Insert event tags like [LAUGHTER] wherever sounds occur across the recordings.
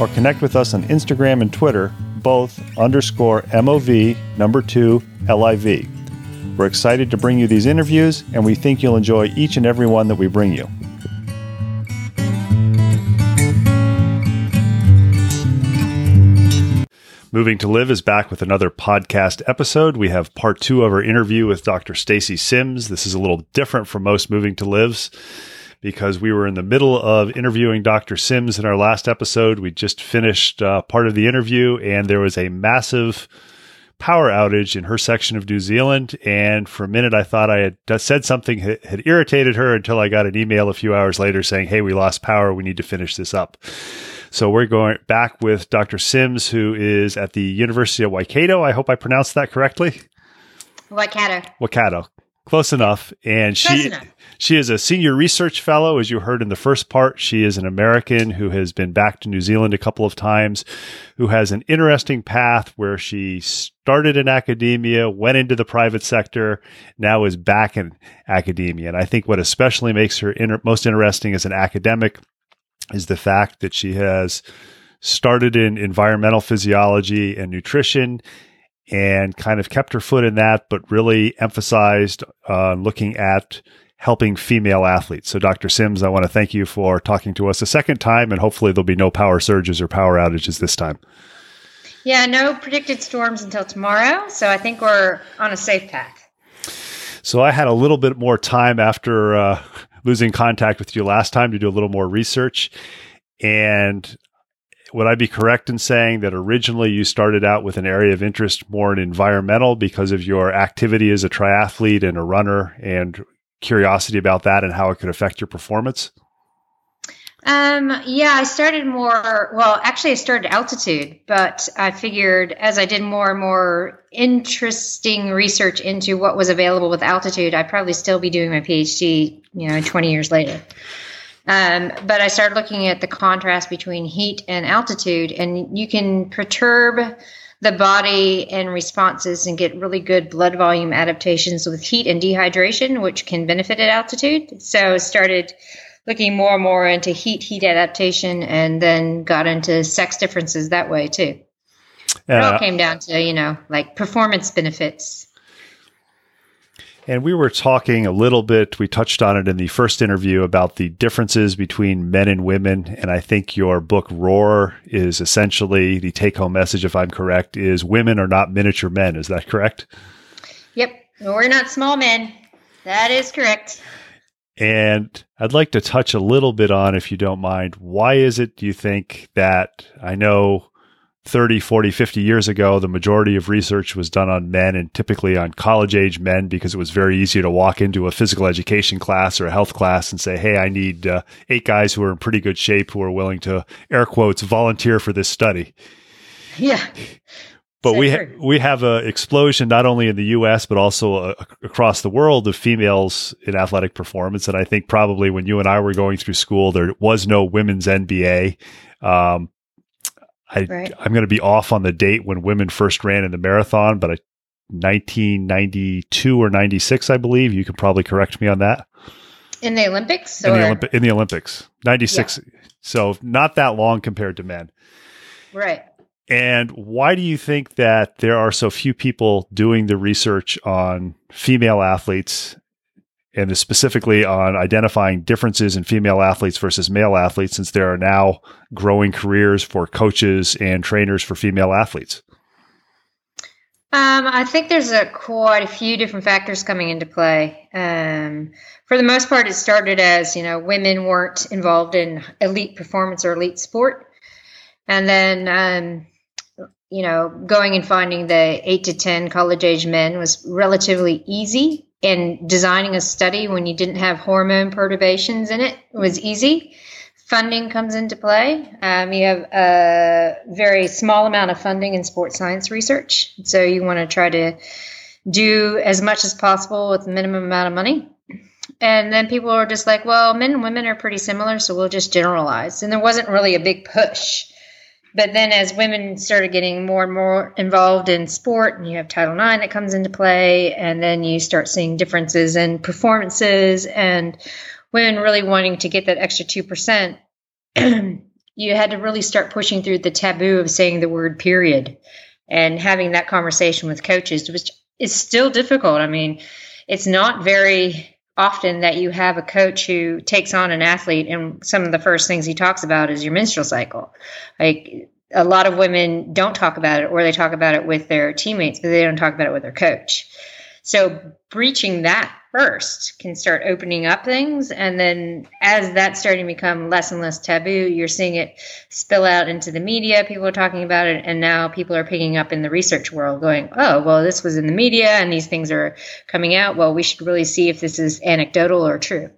or connect with us on Instagram and Twitter, both underscore mov number 2 liv. We're excited to bring you these interviews, and we think you'll enjoy each and every one that we bring you. Moving to Live is back with another podcast episode. We have part two of our interview with Dr. Stacy Sims. This is a little different from most Moving to Lives because we were in the middle of interviewing Dr. Sims in our last episode. We just finished uh, part of the interview, and there was a massive power outage in her section of New Zealand. And for a minute, I thought I had said something that had irritated her until I got an email a few hours later saying, Hey, we lost power. We need to finish this up. So we're going back with Dr. Sims, who is at the University of Waikato. I hope I pronounced that correctly. Waikato. Waikato. Close enough. And Close she enough. She is a senior research fellow, as you heard in the first part. She is an American who has been back to New Zealand a couple of times, who has an interesting path where she started in academia, went into the private sector, now is back in academia. And I think what especially makes her inter- most interesting as an academic is the fact that she has started in environmental physiology and nutrition and kind of kept her foot in that, but really emphasized uh, looking at helping female athletes. So, Dr. Sims, I want to thank you for talking to us a second time, and hopefully there'll be no power surges or power outages this time. Yeah, no predicted storms until tomorrow. So, I think we're on a safe path. So, I had a little bit more time after uh, [LAUGHS] losing contact with you last time to do a little more research. And would I be correct in saying that originally you started out with an area of interest more in environmental because of your activity as a triathlete and a runner and curiosity about that and how it could affect your performance? Um, yeah, I started more, well, actually, I started altitude, but I figured as I did more and more interesting research into what was available with altitude, I'd probably still be doing my PhD, you know, 20 years later. Um, but I started looking at the contrast between heat and altitude, and you can perturb the body and responses and get really good blood volume adaptations with heat and dehydration, which can benefit at altitude. So started looking more and more into heat heat adaptation, and then got into sex differences that way too. Uh, it all came down to you know like performance benefits and we were talking a little bit, we touched on it in the first interview about the differences between men and women. And I think your book, Roar, is essentially the take home message, if I'm correct, is women are not miniature men. Is that correct? Yep. We're not small men. That is correct. And I'd like to touch a little bit on, if you don't mind, why is it, do you think, that I know 30, 40, 50 years ago, the majority of research was done on men and typically on college age men because it was very easy to walk into a physical education class or a health class and say, Hey, I need uh, eight guys who are in pretty good shape who are willing to, air quotes, volunteer for this study. Yeah. But so we ha- we have an explosion not only in the U.S. but also uh, across the world of females in athletic performance, and I think probably when you and I were going through school, there was no women's NBA. Um, I, right. I'm going to be off on the date when women first ran in the marathon, but I, 1992 or 96, I believe. You can probably correct me on that. In the Olympics? In, the, Olympi- in the Olympics. 96. Yeah. So not that long compared to men. Right. And why do you think that there are so few people doing the research on female athletes and is specifically on identifying differences in female athletes versus male athletes since there are now growing careers for coaches and trainers for female athletes? Um, I think there's a quite a few different factors coming into play. Um, for the most part, it started as you know women weren't involved in elite performance or elite sport, and then um, you know, going and finding the eight to 10 college age men was relatively easy. And designing a study when you didn't have hormone perturbations in it was easy. Funding comes into play. Um, you have a very small amount of funding in sports science research. So you want to try to do as much as possible with the minimum amount of money. And then people are just like, well, men and women are pretty similar, so we'll just generalize. And there wasn't really a big push but then as women started getting more and more involved in sport and you have title ix that comes into play and then you start seeing differences in performances and women really wanting to get that extra 2% [CLEARS THROAT] you had to really start pushing through the taboo of saying the word period and having that conversation with coaches which is still difficult. I mean it's not very often that you have a coach who takes on an athlete and some of the first things he talks about is your menstrual cycle. Like a lot of women don't talk about it or they talk about it with their teammates but they don't talk about it with their coach. So breaching that first can start opening up things. And then as that's starting to become less and less taboo, you're seeing it spill out into the media. People are talking about it. And now people are picking up in the research world going, oh, well, this was in the media and these things are coming out. Well, we should really see if this is anecdotal or true.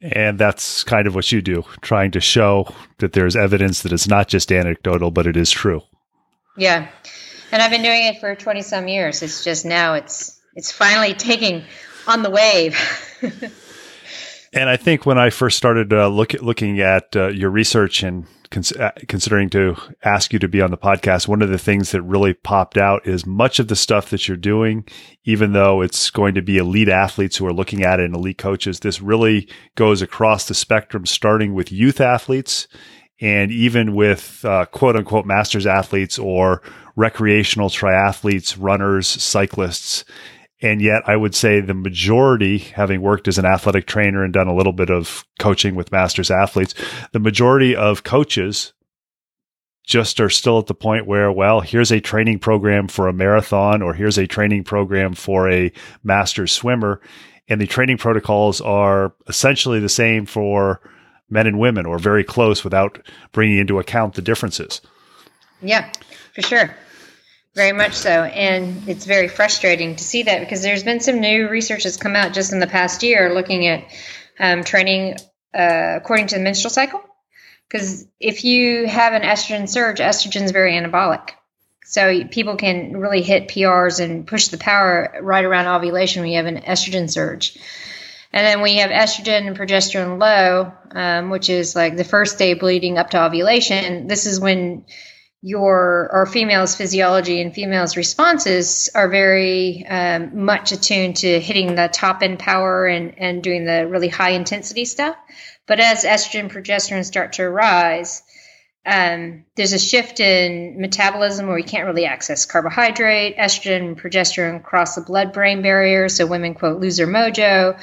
And that's kind of what you do, trying to show that there's evidence that it's not just anecdotal, but it is true. Yeah. And I've been doing it for 20 some years. It's just now it's it's finally taking on the wave. [LAUGHS] and I think when I first started uh, look at, looking at uh, your research and cons- uh, considering to ask you to be on the podcast, one of the things that really popped out is much of the stuff that you're doing, even though it's going to be elite athletes who are looking at it and elite coaches, this really goes across the spectrum, starting with youth athletes and even with uh, quote unquote masters athletes or recreational triathletes, runners, cyclists. And yet, I would say the majority, having worked as an athletic trainer and done a little bit of coaching with masters athletes, the majority of coaches just are still at the point where, well, here's a training program for a marathon or here's a training program for a master's swimmer. And the training protocols are essentially the same for men and women or very close without bringing into account the differences. Yeah, for sure. Very much so. And it's very frustrating to see that because there's been some new research that's come out just in the past year looking at um, training uh, according to the menstrual cycle. Because if you have an estrogen surge, estrogen is very anabolic. So people can really hit PRs and push the power right around ovulation when you have an estrogen surge. And then we have estrogen and progesterone low, um, which is like the first day bleeding up to ovulation. This is when your or females physiology and females responses are very um, much attuned to hitting the top end power and, and doing the really high intensity stuff. But as estrogen progesterone start to rise um, there's a shift in metabolism where we can't really access carbohydrate estrogen progesterone cross the blood brain barrier so women quote lose their mojo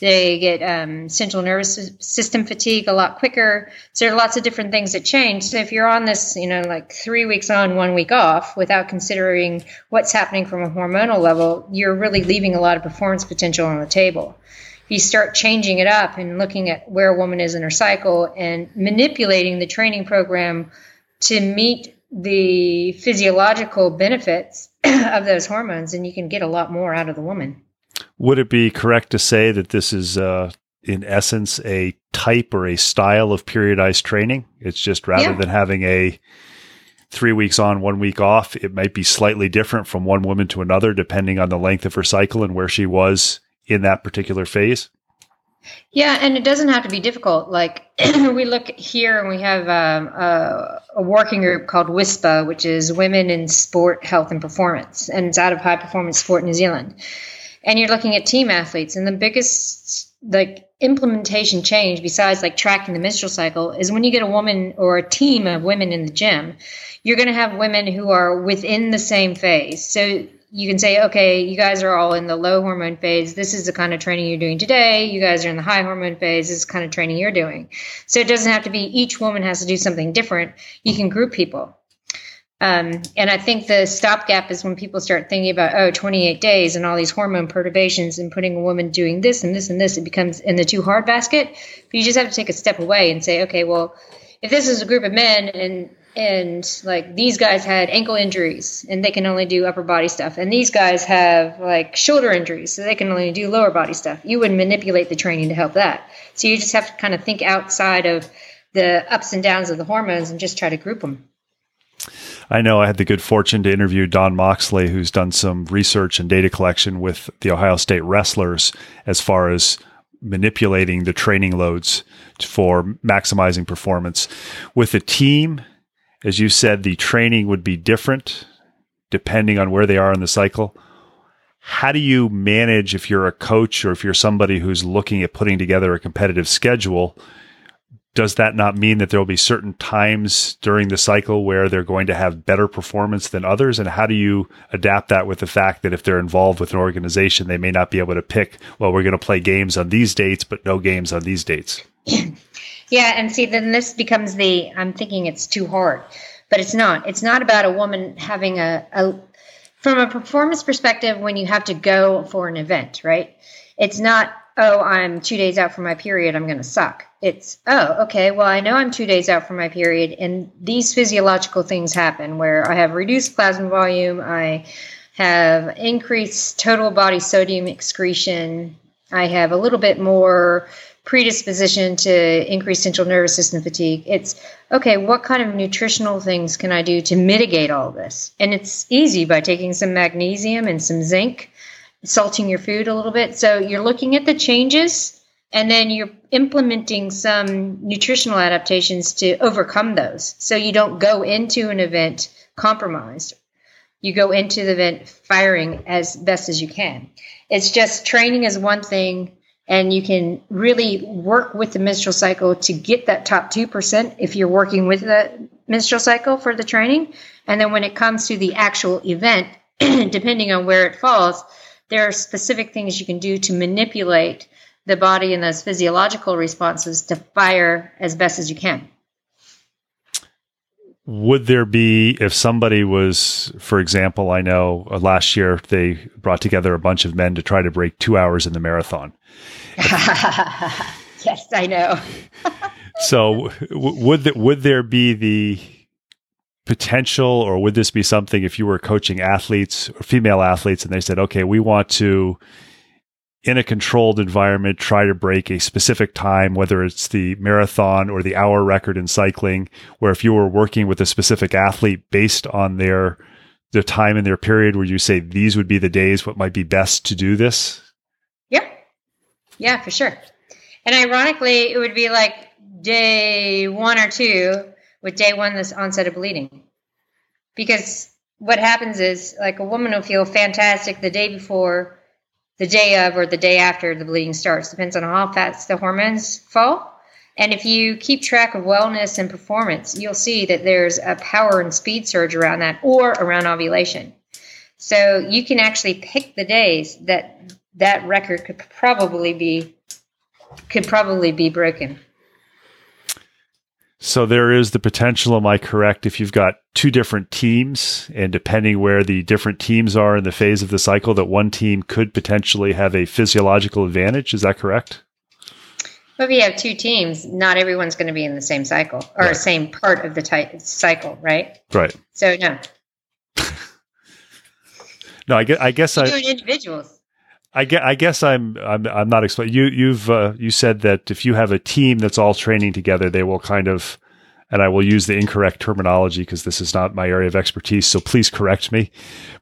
they get um, central nervous system fatigue a lot quicker. So there are lots of different things that change. So if you're on this, you know, like three weeks on, one week off, without considering what's happening from a hormonal level, you're really leaving a lot of performance potential on the table. You start changing it up and looking at where a woman is in her cycle and manipulating the training program to meet the physiological benefits [CLEARS THROAT] of those hormones, and you can get a lot more out of the woman. Would it be correct to say that this is, uh, in essence, a type or a style of periodized training? It's just rather yeah. than having a three weeks on, one week off, it might be slightly different from one woman to another, depending on the length of her cycle and where she was in that particular phase. Yeah, and it doesn't have to be difficult. Like [CLEARS THROAT] we look here and we have um, a, a, working group called WISPA, which is Women in Sport, Health and Performance, and it's out of High Performance Sport New Zealand. And you're looking at team athletes, and the biggest like implementation change besides like tracking the menstrual cycle is when you get a woman or a team of women in the gym, you're going to have women who are within the same phase. So you can say, okay, you guys are all in the low hormone phase. This is the kind of training you're doing today. You guys are in the high hormone phase. This is the kind of training you're doing. So it doesn't have to be each woman has to do something different. You can group people. Um, and I think the stopgap is when people start thinking about, oh, 28 days and all these hormone perturbations and putting a woman doing this and this and this, it becomes in the too hard basket. But you just have to take a step away and say, okay, well, if this is a group of men and and like these guys had ankle injuries and they can only do upper body stuff. And these guys have like shoulder injuries so they can only do lower body stuff. You would manipulate the training to help that. So you just have to kind of think outside of the ups and downs of the hormones and just try to group them I know I had the good fortune to interview Don Moxley, who's done some research and data collection with the Ohio State wrestlers as far as manipulating the training loads for maximizing performance. With a team, as you said, the training would be different depending on where they are in the cycle. How do you manage if you're a coach or if you're somebody who's looking at putting together a competitive schedule? Does that not mean that there will be certain times during the cycle where they're going to have better performance than others? And how do you adapt that with the fact that if they're involved with an organization, they may not be able to pick, well, we're going to play games on these dates, but no games on these dates? [CLEARS THROAT] Yeah, and see, then this becomes the I'm thinking it's too hard, but it's not. It's not about a woman having a, a from a performance perspective when you have to go for an event, right? It's not, oh, I'm two days out from my period, I'm going to suck. It's, oh, okay, well, I know I'm two days out from my period, and these physiological things happen where I have reduced plasma volume, I have increased total body sodium excretion, I have a little bit more predisposition to increased central nervous system fatigue. It's okay, what kind of nutritional things can I do to mitigate all this? And it's easy by taking some magnesium and some zinc, salting your food a little bit. So you're looking at the changes and then you're implementing some nutritional adaptations to overcome those. So you don't go into an event compromised. You go into the event firing as best as you can. It's just training is one thing and you can really work with the menstrual cycle to get that top 2% if you're working with the menstrual cycle for the training. And then when it comes to the actual event, [CLEARS THROAT] depending on where it falls, there are specific things you can do to manipulate the body and those physiological responses to fire as best as you can. Would there be, if somebody was, for example, I know uh, last year they brought together a bunch of men to try to break two hours in the marathon. [LAUGHS] yes, I know. [LAUGHS] so, w- would th- would there be the potential, or would this be something if you were coaching athletes or female athletes, and they said, "Okay, we want to." In a controlled environment, try to break a specific time, whether it's the marathon or the hour record in cycling, where if you were working with a specific athlete based on their their time in their period, where you say these would be the days what might be best to do this? Yeah. Yeah, for sure. And ironically, it would be like day one or two with day one this onset of bleeding. Because what happens is like a woman will feel fantastic the day before the day of or the day after the bleeding starts. Depends on how fast the hormones fall. And if you keep track of wellness and performance, you'll see that there's a power and speed surge around that or around ovulation. So you can actually pick the days that that record could probably be could probably be broken. So there is the potential, am I correct, if you've got two different teams and depending where the different teams are in the phase of the cycle, that one team could potentially have a physiological advantage. Is that correct? But if you have two teams, not everyone's going to be in the same cycle or right. same part of the ty- cycle, right? Right. So no. [LAUGHS] no, I guess I guess I individuals. I guess, I guess I'm I'm I'm not explaining. You you've uh, you said that if you have a team that's all training together, they will kind of, and I will use the incorrect terminology because this is not my area of expertise. So please correct me.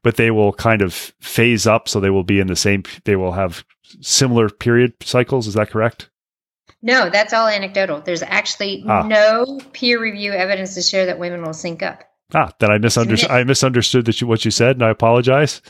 But they will kind of phase up, so they will be in the same. They will have similar period cycles. Is that correct? No, that's all anecdotal. There's actually ah. no peer review evidence to show that women will sync up. Ah, then I misunderstood. I misunderstood that you, what you said, and I apologize.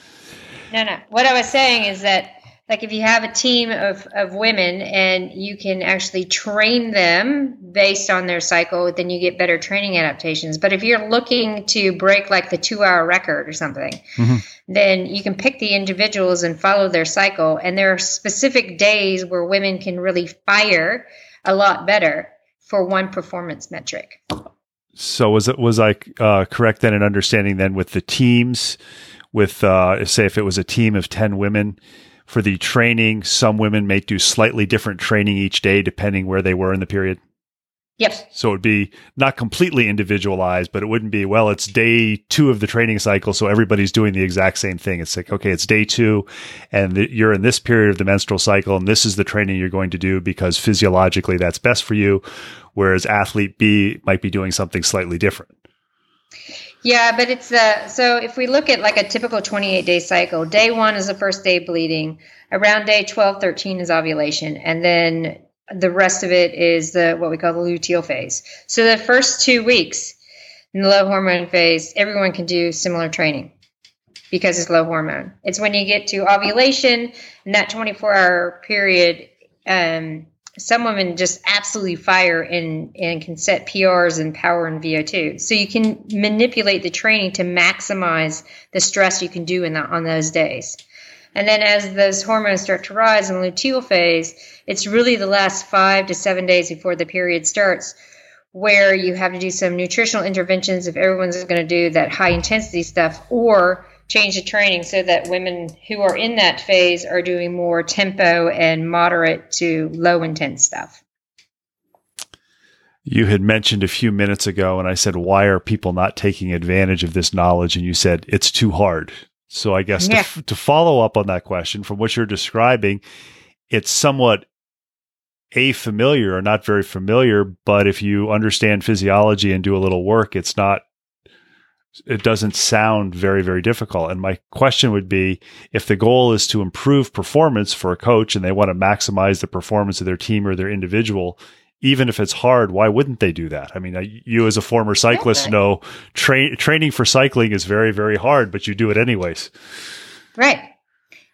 No, no. What I was saying is that like if you have a team of, of women and you can actually train them based on their cycle then you get better training adaptations but if you're looking to break like the two hour record or something mm-hmm. then you can pick the individuals and follow their cycle and there are specific days where women can really fire a lot better for one performance metric so was it was i uh, correct then in understanding then with the teams with uh, say if it was a team of 10 women for the training, some women may do slightly different training each day depending where they were in the period. Yep. So it would be not completely individualized, but it wouldn't be, well, it's day two of the training cycle. So everybody's doing the exact same thing. It's like, okay, it's day two and the, you're in this period of the menstrual cycle and this is the training you're going to do because physiologically that's best for you. Whereas athlete B might be doing something slightly different. Yeah, but it's uh, so if we look at like a typical 28 day cycle, day one is the first day bleeding. Around day 12, 13 is ovulation. And then the rest of it is the what we call the luteal phase. So the first two weeks in the low hormone phase, everyone can do similar training because it's low hormone. It's when you get to ovulation and that 24 hour period, um, some women just absolutely fire and, and can set PRs and power in VO2. So you can manipulate the training to maximize the stress you can do in that on those days. And then as those hormones start to rise in the luteal phase, it's really the last five to seven days before the period starts where you have to do some nutritional interventions if everyone's going to do that high intensity stuff or change the training so that women who are in that phase are doing more tempo and moderate to low intense stuff. You had mentioned a few minutes ago, and I said, Why are people not taking advantage of this knowledge? And you said, It's too hard. So I guess yeah. to, to follow up on that question, from what you're describing, it's somewhat a familiar or not very familiar, but if you understand physiology and do a little work, it's not it doesn't sound very very difficult. And my question would be if the goal is to improve performance for a coach and they want to maximize the performance of their team or their individual even if it's hard why wouldn't they do that? I mean you as a former cyclist know tra- training for cycling is very very hard but you do it anyways. Right.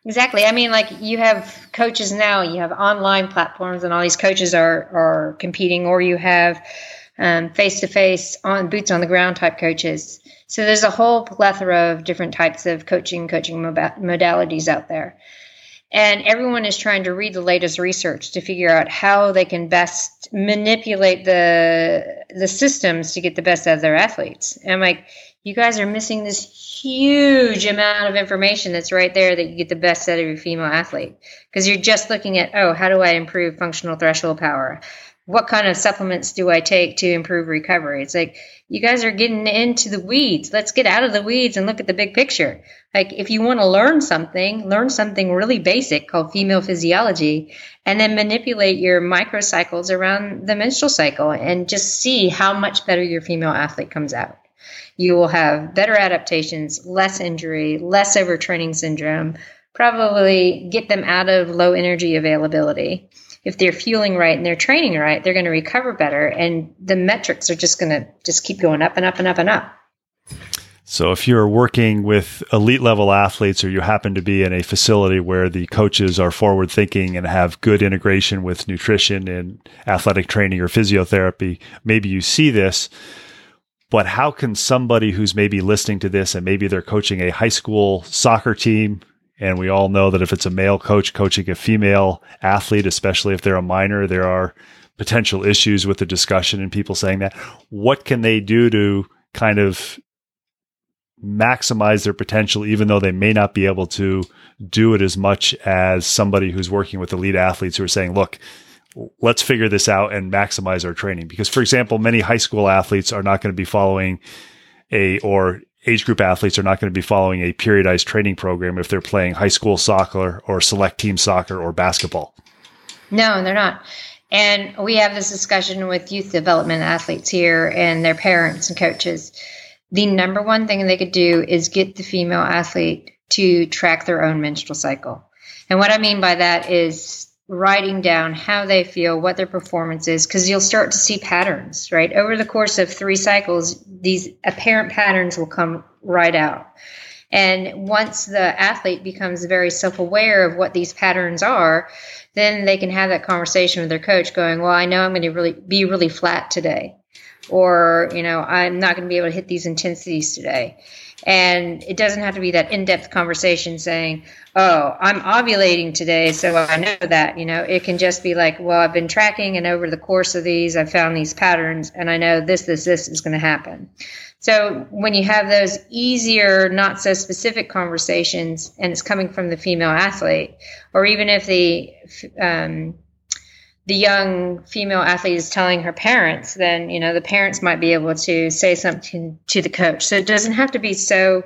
Exactly. I mean like you have coaches now you have online platforms and all these coaches are are competing or you have face to face on boots on the ground type coaches so there's a whole plethora of different types of coaching, coaching modalities out there. And everyone is trying to read the latest research to figure out how they can best manipulate the the systems to get the best out of their athletes. And I'm like, you guys are missing this huge amount of information that's right there that you get the best out of your female athlete. Because you're just looking at, oh, how do I improve functional threshold power? What kind of supplements do I take to improve recovery? It's like you guys are getting into the weeds. Let's get out of the weeds and look at the big picture. Like if you want to learn something, learn something really basic called female physiology and then manipulate your microcycles around the menstrual cycle and just see how much better your female athlete comes out. You will have better adaptations, less injury, less overtraining syndrome, probably get them out of low energy availability if they're fueling right and they're training right, they're going to recover better. And the metrics are just going to just keep going up and up and up and up. So, if you're working with elite level athletes or you happen to be in a facility where the coaches are forward thinking and have good integration with nutrition and athletic training or physiotherapy, maybe you see this. But how can somebody who's maybe listening to this and maybe they're coaching a high school soccer team and we all know that if it's a male coach coaching a female athlete, especially if they're a minor, there are potential issues with the discussion and people saying that. What can they do to kind of maximize their potential, even though they may not be able to do it as much as somebody who's working with elite athletes who are saying, look, let's figure this out and maximize our training. Because, for example, many high school athletes are not going to be following a, or age group athletes are not going to be following a periodized training program if they're playing high school soccer or select team soccer or basketball. No, they're not. And we have this discussion with youth development athletes here and their parents and coaches. The number one thing they could do is get the female athlete to track their own menstrual cycle. And what I mean by that is writing down how they feel, what their performance is, because you'll start to see patterns, right? Over the course of three cycles, these apparent patterns will come right out. And once the athlete becomes very self aware of what these patterns are, then they can have that conversation with their coach going, Well, I know I'm going to really be really flat today. Or, you know, I'm not going to be able to hit these intensities today. And it doesn't have to be that in depth conversation saying, oh, I'm ovulating today, so I know that. You know, it can just be like, well, I've been tracking, and over the course of these, I've found these patterns, and I know this, this, this is going to happen. So when you have those easier, not so specific conversations, and it's coming from the female athlete, or even if the um, the young female athlete is telling her parents, then you know the parents might be able to say something to the coach. So it doesn't have to be so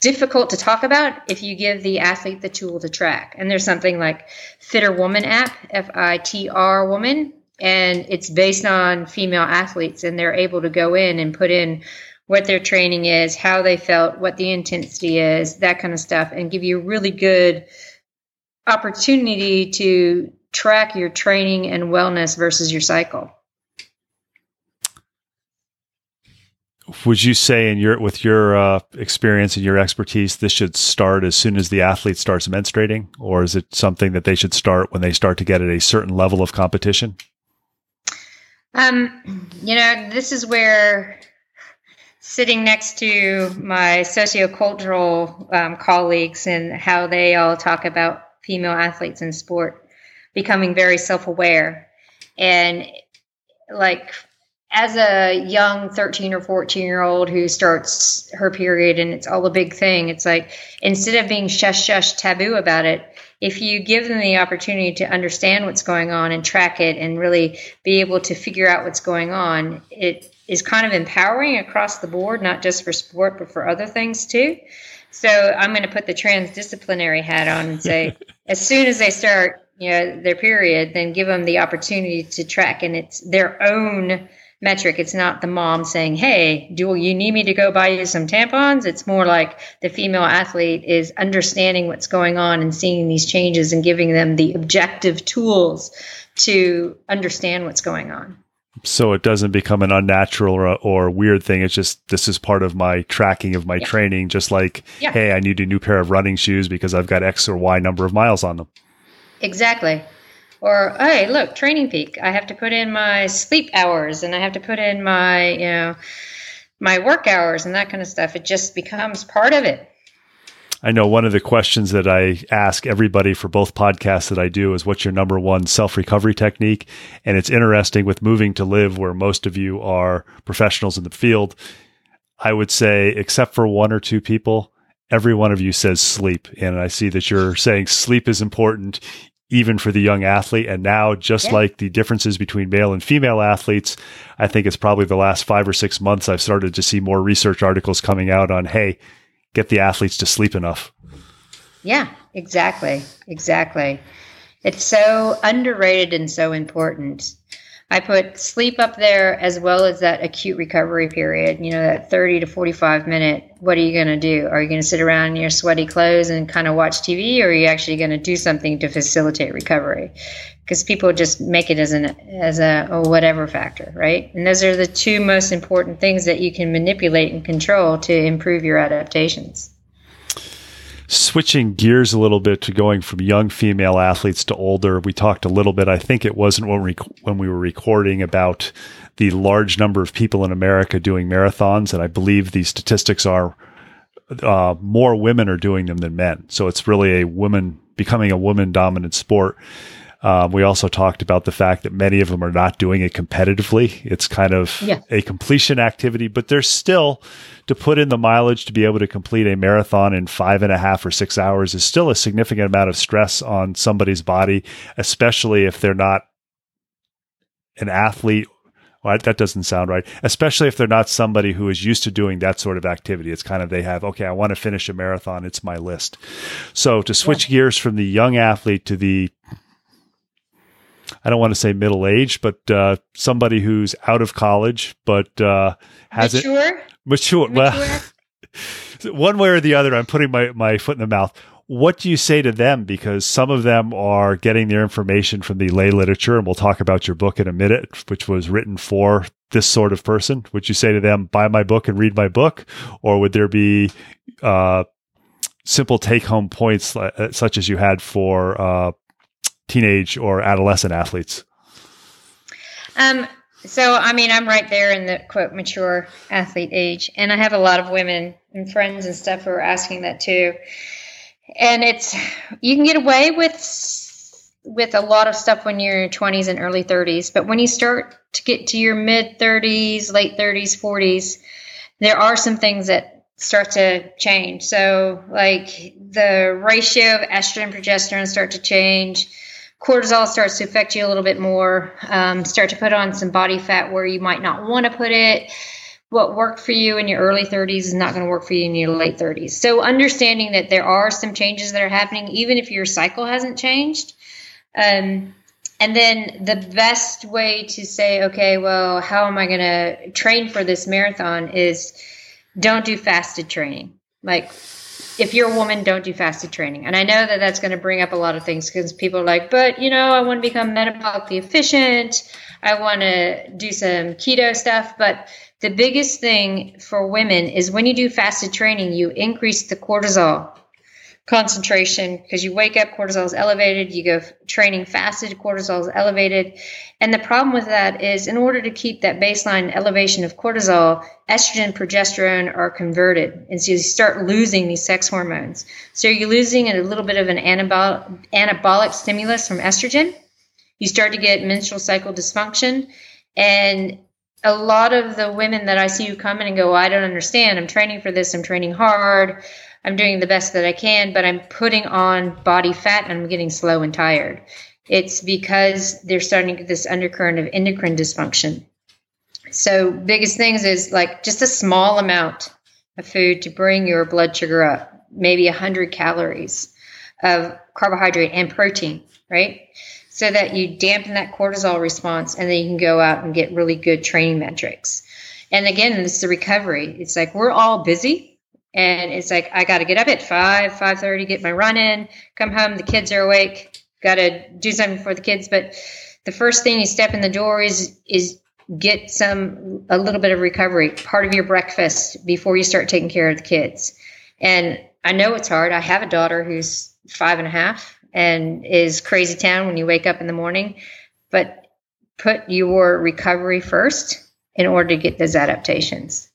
difficult to talk about if you give the athlete the tool to track. And there's something like FitrWoman app, F I T R Woman, and it's based on female athletes, and they're able to go in and put in what their training is, how they felt, what the intensity is, that kind of stuff, and give you a really good opportunity to track your training and wellness versus your cycle. Would you say, in your with your uh, experience and your expertise, this should start as soon as the athlete starts menstruating, or is it something that they should start when they start to get at a certain level of competition? Um, you know, this is where sitting next to my sociocultural um, colleagues and how they all talk about female athletes in sport becoming very self-aware. And like as a young 13 or 14 year old who starts her period and it's all a big thing it's like instead of being shush shush taboo about it if you give them the opportunity to understand what's going on and track it and really be able to figure out what's going on it is kind of empowering across the board not just for sport but for other things too. So i'm going to put the transdisciplinary hat on and say [LAUGHS] as soon as they start you know their period then give them the opportunity to track. And it's their own metric. It's not the mom saying hey do you need me to go buy you some tampons? It's more like the female athlete is understanding what's going on and seeing these changes and giving them the objective tools to understand what's going on. So it doesn't become an unnatural or, or weird thing. It's just this is part of my tracking of my yeah. training just like yeah. hey i need a new pair of running shoes because i've got x or y number of miles on them Exactly. Or hey, look, training peak. I have to put in my sleep hours and I have to put in my, you know, my work hours and that kind of stuff. It just becomes part of it. I know one of the questions that I ask everybody for both podcasts that I do is what's your number one self recovery technique? And it's interesting with moving to live where most of you are professionals in the field. I would say, except for one or two people, every one of you says sleep. And I see that you're saying sleep is important even for the young athlete. And now, just yeah. like the differences between male and female athletes, I think it's probably the last five or six months I've started to see more research articles coming out on, hey, get the athletes to sleep enough. Yeah, exactly. Exactly. It's so underrated and so important. I put sleep up there as well as that acute recovery period, you know, that 30 to 45 minute. What are you going to do? Are you going to sit around in your sweaty clothes and kind of watch TV, or are you actually going to do something to facilitate recovery? Because people just make it as an as a, a whatever factor, right? And those are the two most important things that you can manipulate and control to improve your adaptations switching gears a little bit to going from young female athletes to older, we talked a little bit. I think it wasn't when we when we were recording about the large number of people in America doing marathons, and I believe the statistics are uh, more women are doing them than men. So it's really a woman becoming a woman dominant sport. Um, we also talked about the fact that many of them are not doing it competitively. It's kind of yeah. a completion activity, but there's still to put in the mileage to be able to complete a marathon in five and a half or six hours is still a significant amount of stress on somebody's body, especially if they're not an athlete well, that doesn't sound right. Especially if they're not somebody who is used to doing that sort of activity. It's kind of they have, okay, I want to finish a marathon. It's my list. So to switch yeah. gears from the young athlete to the I don't want to say middle aged, but uh, somebody who's out of college but uh, has mature? it mature. mature. Well, [LAUGHS] one way or the other, I'm putting my, my foot in the mouth. what do you say to them? Because some of them are getting their information from the lay literature, and we'll talk about your book in a minute, which was written for this sort of person. Would you say to them, buy my book and read my book? Or would there be uh, simple take home points uh, such as you had for uh, teenage or adolescent athletes? Um, so, I mean, I'm right there in the quote mature athlete age, and I have a lot of women and friends and stuff who are asking that too. And it's you can get away with with a lot of stuff when you're in your 20s and early 30s but when you start to get to your mid 30s late 30s 40s there are some things that start to change. So like the ratio of estrogen progesterone start to change cortisol starts to affect you a little bit more um, start to put on some body fat where you might not want to put it what worked for you in your early 30s is not going to work for you in your late 30s. So understanding that there are some changes that are happening, even if your cycle hasn't changed. Um, and then the best way to say, okay, well, how am I going to train for this marathon is don't do fasted training. Like, if you're a woman, don't do fasted training. And I know that that's going to bring up a lot of things because people are like, but you know, I want to become metabolically efficient. I want to do some keto stuff. But the biggest thing for women is when you do fasted training, you increase the cortisol concentration because you wake up, cortisol is elevated. You go training fasted, cortisol is elevated. And the problem with that is, in order to keep that baseline elevation of cortisol, estrogen, progesterone are converted. And so you start losing these sex hormones. So you're losing a little bit of an anabolic, anabolic stimulus from estrogen. You start to get menstrual cycle dysfunction. And a lot of the women that I see who come in and go, I don't understand. I'm training for this. I'm training hard. I'm doing the best that I can, but I'm putting on body fat and I'm getting slow and tired. It's because they're starting to get this undercurrent of endocrine dysfunction. So, biggest things is like just a small amount of food to bring your blood sugar up, maybe 100 calories of carbohydrate and protein, right? so that you dampen that cortisol response and then you can go out and get really good training metrics. And again, this is the recovery. It's like we're all busy and it's like I got to get up at 5, 5:30, get my run in, come home, the kids are awake, got to do something for the kids, but the first thing you step in the door is is get some a little bit of recovery, part of your breakfast before you start taking care of the kids. And I know it's hard. I have a daughter who's five and a half and is crazy town when you wake up in the morning. But put your recovery first in order to get those adaptations.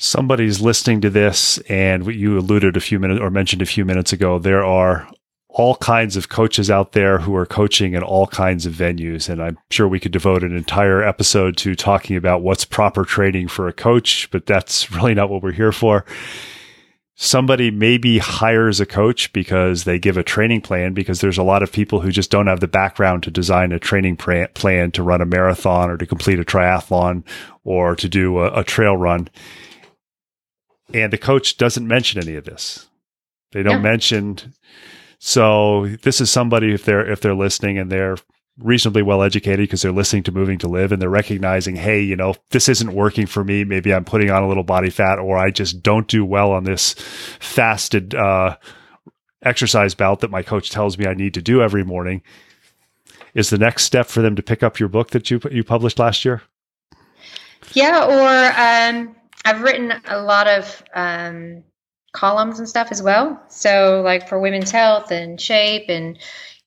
Somebody's listening to this, and what you alluded a few minutes or mentioned a few minutes ago, there are all kinds of coaches out there who are coaching in all kinds of venues. And I'm sure we could devote an entire episode to talking about what's proper training for a coach, but that's [LAUGHS] really not what we're here for somebody maybe hires a coach because they give a training plan because there's a lot of people who just don't have the background to design a training plan to run a marathon or to complete a triathlon or to do a, a trail run. And the coach doesn't mention any of this. They don't yeah. mention. So this is somebody if they're if they're listening and they're reasonably well educated because they're listening to moving to live and they're recognizing, hey, you know, this isn't working for me. Maybe I'm putting on a little body fat or I just don't do well on this fasted uh, exercise bout that my coach tells me I need to do every morning. Is the next step for them to pick up your book that you you published last year? Yeah, or um, I've written a lot of um, columns and stuff as well. So, like for women's health and shape and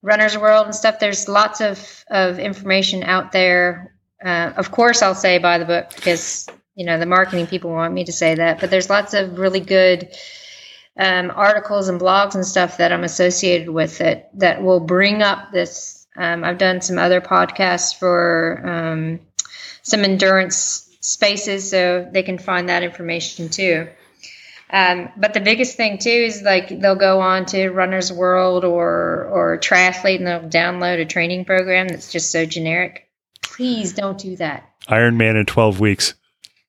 runner's world and stuff there's lots of of information out there uh, of course i'll say buy the book because you know the marketing people want me to say that but there's lots of really good um, articles and blogs and stuff that i'm associated with it that will bring up this um, i've done some other podcasts for um, some endurance spaces so they can find that information too um, but the biggest thing too is like they'll go on to Runner's World or or Triathlete and they'll download a training program that's just so generic. Please don't do that. Ironman in twelve weeks.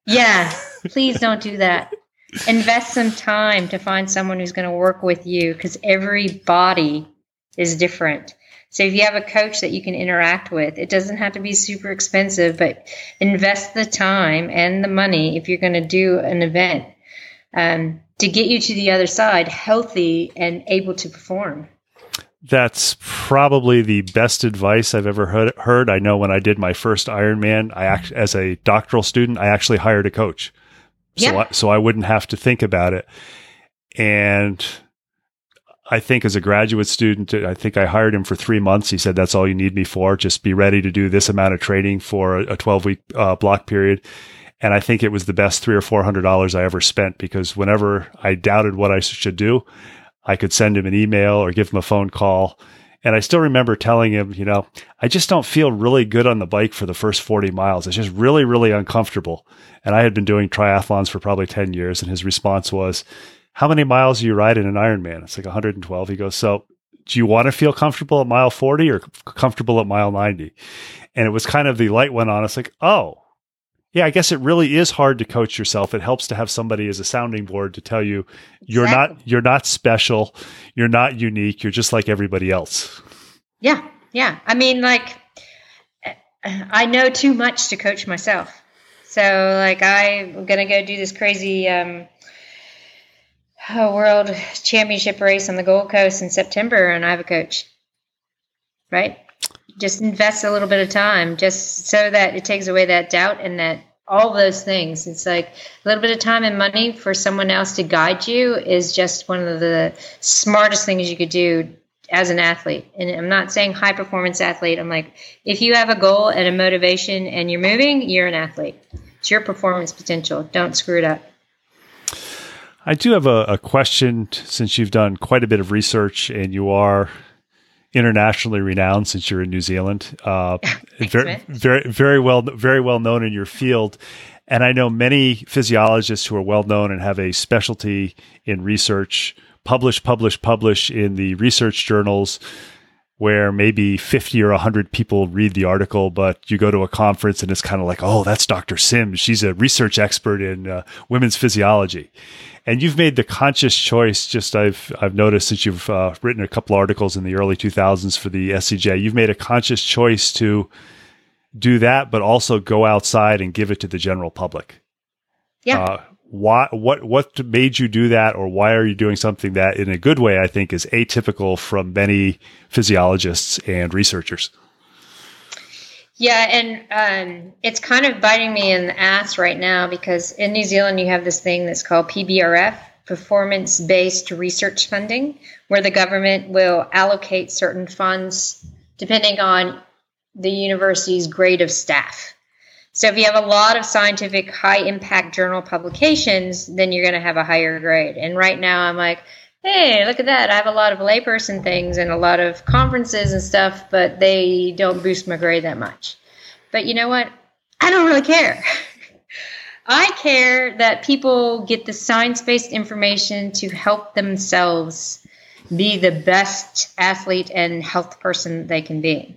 Yeah, [LAUGHS] please don't do that. Invest some time to find someone who's going to work with you because every body is different. So if you have a coach that you can interact with, it doesn't have to be super expensive, but invest the time and the money if you're going to do an event um, to get you to the other side healthy and able to perform. That's probably the best advice I've ever heard. I know when I did my first Ironman, I act, as a doctoral student, I actually hired a coach, so yeah. I, so I wouldn't have to think about it. And I think as a graduate student, I think I hired him for three months. He said, "That's all you need me for. Just be ready to do this amount of training for a twelve week uh, block period." And I think it was the best three or four hundred dollars I ever spent because whenever I doubted what I should do, I could send him an email or give him a phone call. And I still remember telling him, you know, I just don't feel really good on the bike for the first 40 miles. It's just really, really uncomfortable. And I had been doing triathlons for probably 10 years. And his response was, How many miles do you ride in an Ironman? It's like 112. He goes, So do you want to feel comfortable at mile 40 or comfortable at mile 90? And it was kind of the light went on. It's like, Oh, yeah, I guess it really is hard to coach yourself. It helps to have somebody as a sounding board to tell you you're exactly. not you're not special, you're not unique, you're just like everybody else. Yeah. Yeah. I mean like I know too much to coach myself. So like I'm going to go do this crazy um world championship race on the Gold Coast in September and I have a coach. Right? just invest a little bit of time just so that it takes away that doubt and that all those things. It's like a little bit of time and money for someone else to guide you is just one of the smartest things you could do as an athlete. And i'm not saying high performance athlete. I'm like if you have a goal and a motivation and you're moving you're an athlete. It's your performance potential. Don't screw it up i do have a, a question since you've done quite a bit of research and you are internationally renowned since you're in New Zealand. Uh, [LAUGHS] very, very, very well, very well known in your field. And I know many physiologists who are well known and have a specialty in research, publish, publish, publish in the research journals where maybe 50 or 100 people read the article, but you go to a conference and it's kind of like, oh, that's Dr. Sims. She's a research expert in uh, women's physiology and you've made the conscious choice. Just I've I've noticed since you've uh, written a couple articles in the early 2000s for the SCJ, you've made a conscious choice to do that, but also go outside and give it to the general public. Yeah. Uh, why? What? What made you do that, or why are you doing something that, in a good way, I think is atypical from many physiologists and researchers? Yeah, and um, it's kind of biting me in the ass right now because in New Zealand you have this thing that's called PBRF, performance based research funding, where the government will allocate certain funds depending on the university's grade of staff. So if you have a lot of scientific high impact journal publications, then you're going to have a higher grade. And right now I'm like, hey, look at that. I have a lot of layperson things and a lot of conferences and stuff, but they don't boost my grade that much. But you know what? I don't really care. [LAUGHS] I care that people get the science based information to help themselves be the best athlete and health person they can be.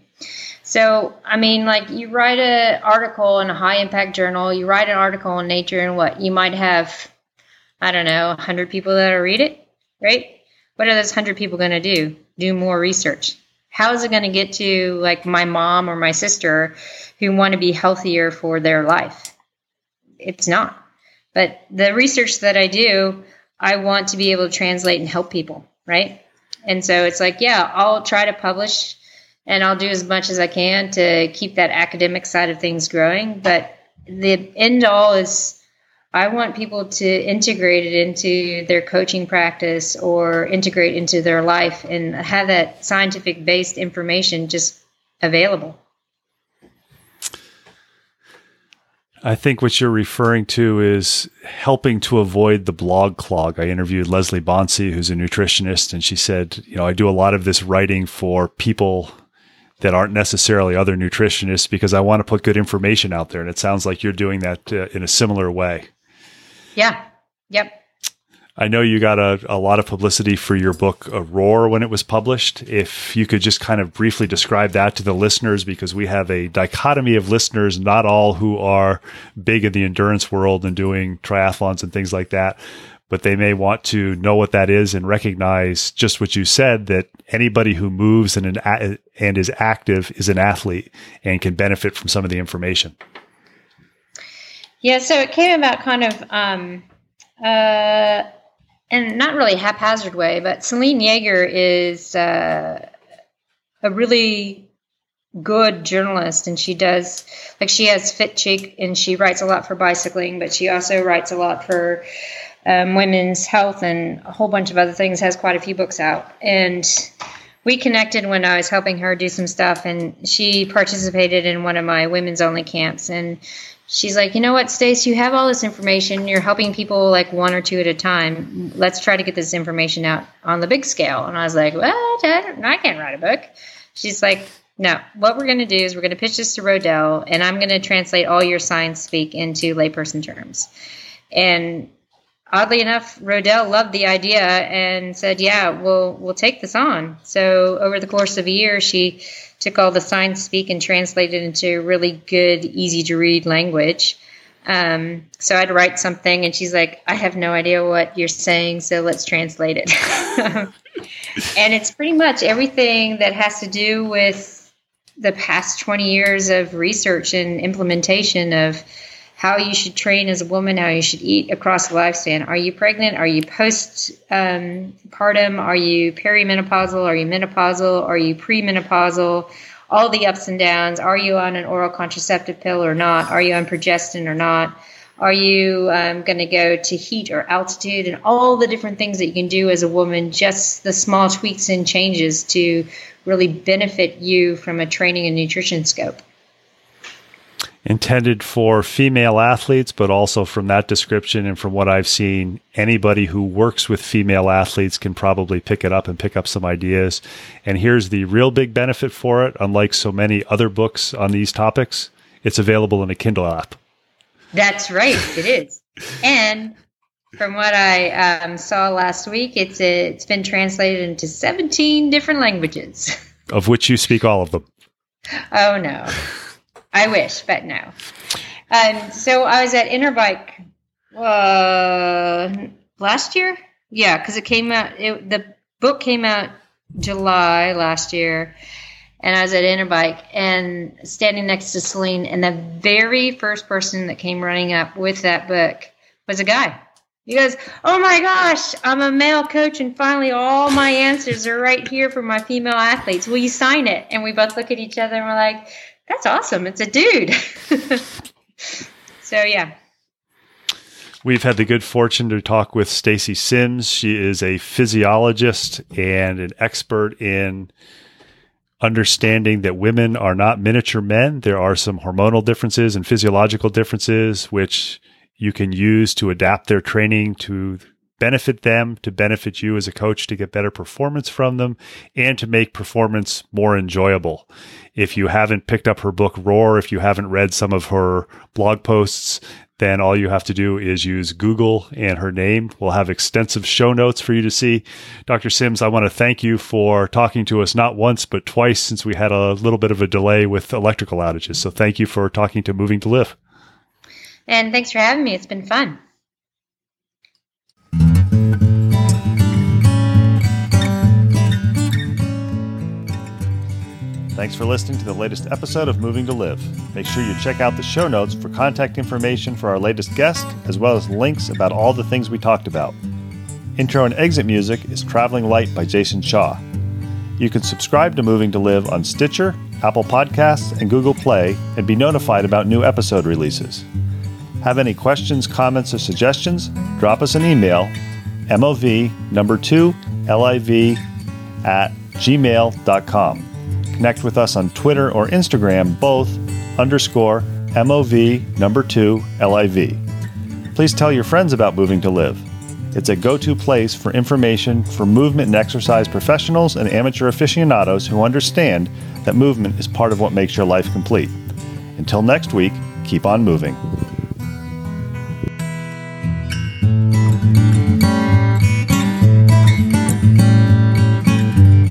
So, I mean, like you write an article in a high impact journal, you write an article in Nature, and what? You might have, I don't know, 100 people that'll read it right? What are those hundred people going to do? Do more research. How is it going to get to like my mom or my sister who want to be healthier for their life? It's not. But the research that I do, I want to be able to translate and help people, right? And so it's like, yeah, I'll try to publish and I'll do as much as I can to keep that academic side of things growing. But the end all is I want people to integrate it into their coaching practice or integrate into their life and have that scientific based information just available. I think what you're referring to is helping to avoid the blog clog. I interviewed Leslie Bonci, who's a nutritionist, and she said, you know, I do a lot of this writing for people that aren't necessarily other nutritionists because I want to put good information out there. And it sounds like you're doing that uh, in a similar way. Yeah. Yep. I know you got a, a lot of publicity for your book, a Roar, when it was published. If you could just kind of briefly describe that to the listeners, because we have a dichotomy of listeners, not all who are big in the endurance world and doing triathlons and things like that, but they may want to know what that is and recognize just what you said that anybody who moves and, an, and is active is an athlete and can benefit from some of the information. Yeah, so it came about kind of um, uh, and not really haphazard way, but Selene Yeager is uh, a really good journalist and she does like she has Fit Chick and she writes a lot for bicycling but she also writes a lot for um, women's health and a whole bunch of other things has quite a few books out. And we connected when i was helping her do some stuff and she participated in one of my women's only camps. And she's like you know what stace you have all this information. You're helping people like one or two at a time. Let's try to get this information out on the big scale. And i was like what? I, I can't write a book. She's like no, what we're going to do is we're going to pitch this to Rodale, and I'm going to translate all your science speak into layperson terms. And oddly enough, Rodale loved the idea and said, "Yeah, we'll we'll take this on." So over the course of a year, she took all the science speak and translated into really good, easy to read language. Um, so I'd write something, and she's like, "I have no idea what you're saying, so let's translate it." [LAUGHS] and it's pretty much everything that has to do with the past 20 years of research and implementation of how you should train as a woman, how you should eat across the lifespan. Are you pregnant? Are you postpartum? Um, are you perimenopausal? Are you menopausal? Are you premenopausal? All the ups and downs. Are you on an oral contraceptive pill or not? Are you on progestin or not? Are you um, going to go to heat or altitude and all the different things that you can do as a woman, just the small tweaks and changes to really benefit you from a training and nutrition scope? Intended for female athletes, but also from that description and from what I've seen, anybody who works with female athletes can probably pick it up and pick up some ideas. And here's the real big benefit for it unlike so many other books on these topics, it's available in a Kindle app. That's right, it is. and from what I um, saw last week, it's a, it's been translated into 17 different languages. Of which you speak all of them. Oh no, I wish, but no. Um, so I was at Interbike uh, last year. Yeah, because it came out. It, the book came out July last year, and I was at Interbike and standing next to Selene, and the very first person that came running up with that book was a guy. He goes, Oh my gosh, I'm a male coach, and finally all my answers are right here for my female athletes. Will you sign it? And we both look at each other and we're like, That's awesome. It's a dude. [LAUGHS] so, yeah. We've had the good fortune to talk with Stacy Sims. She is a physiologist and an expert in understanding that women are not miniature men. There are some hormonal differences and physiological differences, which you can use to adapt their training to benefit them, to benefit you as a coach to get better performance from them, and to make performance more enjoyable. If you haven't picked up her book Roar, if you haven't read some of her blog posts, then all you have to do is use Google and her name. We'll have extensive show notes for you to see. Dr. Sims, I want to thank you for talking to us not once, but twice since we had a little bit of a delay with electrical outages. So thank you for talking to Moving to Live. And thanks for having me. It's been fun. Thanks for listening to the latest episode of Moving to Live. Make sure you check out the show notes for contact information for our latest guest, as well as links about all the things we talked about. Intro and exit music is Traveling Light by Jason Shaw. You can subscribe to Moving to Live on Stitcher, Apple Podcasts, and Google Play and be notified about new episode releases. Have any questions, comments, or suggestions? Drop us an email, MOV number two LIV at gmail.com. Connect with us on Twitter or Instagram, both underscore MOV number two LIV. Please tell your friends about Moving to Live. It's a go to place for information for movement and exercise professionals and amateur aficionados who understand that movement is part of what makes your life complete. Until next week, keep on moving.